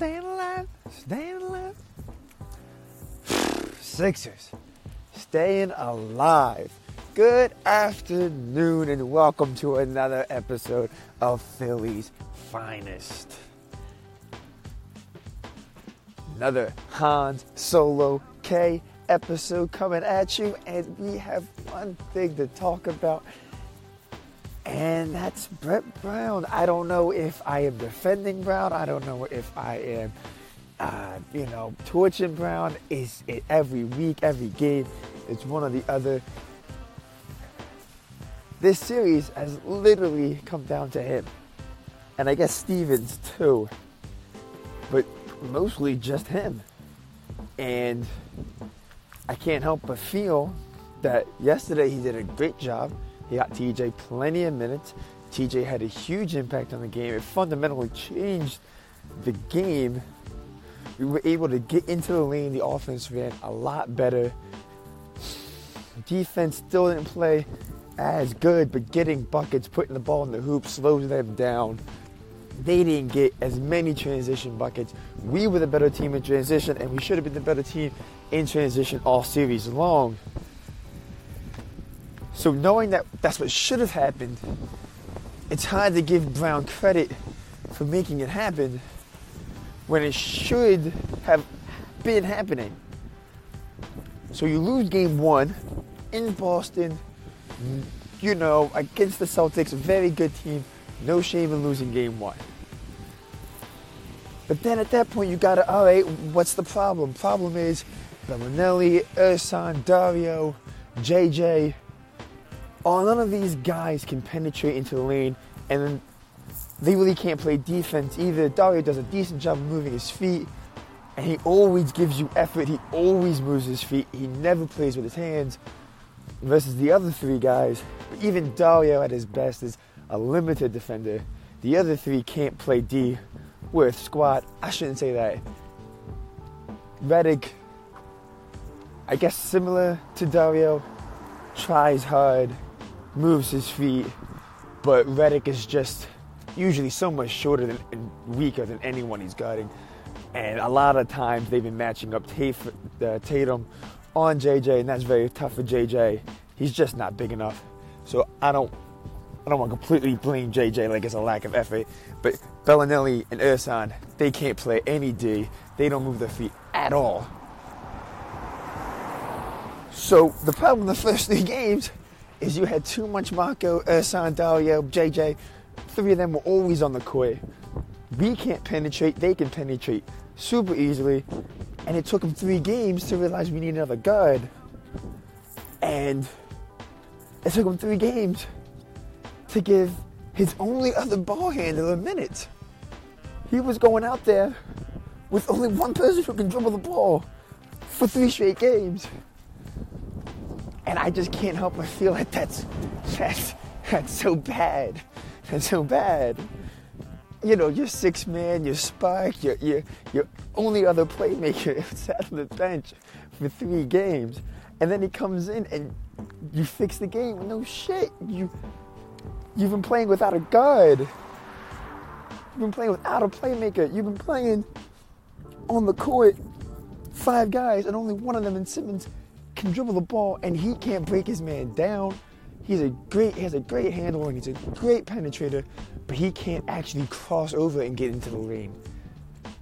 staying alive, staying alive. Sixers, staying alive. Good afternoon and welcome to another episode of Philly's Finest. Another Hans Solo K episode coming at you, and we have one thing to talk about, and that's Brett Brown. I don't know if I am defending Brown. I don't know if I am, uh, you know, torching Brown. Is it every week, every game? It's one or the other. This series has literally come down to him, and I guess Stevens too, but mostly just him. And I can't help but feel that yesterday he did a great job. He got TJ plenty of minutes. TJ had a huge impact on the game. It fundamentally changed the game. We were able to get into the lane. The offense ran a lot better. Defense still didn't play as good, but getting buckets, putting the ball in the hoop slows them down. They didn't get as many transition buckets. We were the better team in transition, and we should have been the better team in transition all series long. So knowing that that's what should have happened, it's hard to give Brown credit for making it happen when it should have been happening. So you lose game one in Boston, you know, against the Celtics, a very good team. No shame in losing game one. But then at that point, you gotta, all right, what's the problem? Problem is Belinelli, Ersan, Dario, JJ. All none of these guys can penetrate into the lane, and then they really can't play defense either. Dario does a decent job of moving his feet, and he always gives you effort. He always moves his feet. He never plays with his hands. Versus the other three guys, But even Dario at his best is a limited defender. The other three can't play D with squad. I shouldn't say that. Redick, I guess similar to Dario, tries hard, moves his feet, but Redick is just usually so much shorter than, and weaker than anyone he's guarding. And a lot of times they've been matching up uh, Tatum on JJ, and that's very tough for JJ. He's just not big enough. So I don't I don't want to completely blame JJ like it's a lack of effort, but Belinelli and Ersan, they can't play any D. They don't move their feet at all. So the problem in the first three games is you had too much Marco, uh, Ersan, Dario, JJ. Three of them were always on the court. We can't penetrate, they can penetrate super easily. And it took them three games to realize we need another guard. And it took him three games to give his only other ball handler a minute. He was going out there with only one person who can dribble the ball for three straight games. And I just can't help but feel like that's that's that's so bad. That's so bad. You know, your six man, your spark, your your your only other playmaker sat on the bench for three games. And then he comes in and you fix the game. No shit. You you've been playing without a guard. You've been playing without a playmaker. You've been playing on the court five guys and only one of them in Simmons can dribble the ball and he can't break his man down. He's a great he has a great handle and he's a great penetrator, but he can't actually cross over and get into the lane.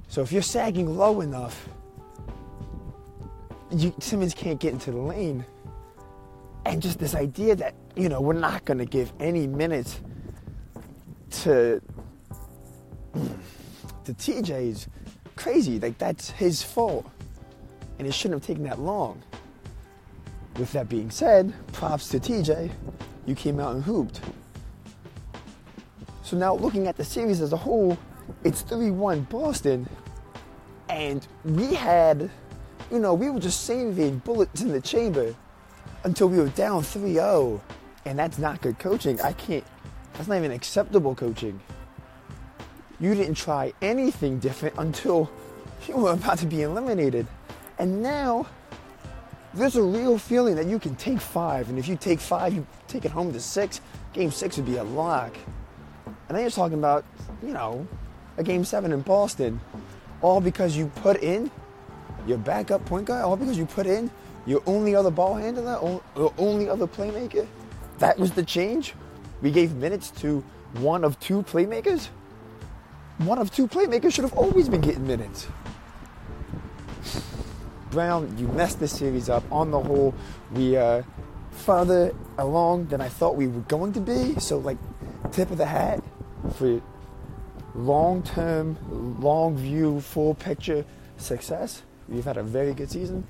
So if you're sagging low enough, you, Simmons can't get into the lane. And just this idea that, you know, we're not going to give any minutes to, to TJ is crazy. Like, that's his fault. And it shouldn't have taken that long. With that being said, props to TJ. You came out and hooped. So now looking at the series as a whole, it's 3 1 Boston. And we had, you know, we were just saving bullets in the chamber until we were down 3 0. And that's not good coaching. I can't, that's not even acceptable coaching. You didn't try anything different until you were about to be eliminated. And now, there's a real feeling that you can take five. And if you take five, you take it home to six. Game six would be a lock. And then you're talking about, you know, a game seven in Boston all because you put in your backup point guard, all because you put in your only other ball handler, your only other playmaker. That was the change. We gave minutes to one of two playmakers. One of two playmakers should have always been getting minutes. Brown, you messed this series up. On the whole, we are farther along than I thought we were going to be. So, like, tip of the hat for long term, long view, full picture success. We've had a very good season.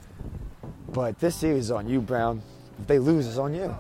But this series is on you, Brown. If they lose, it's on you.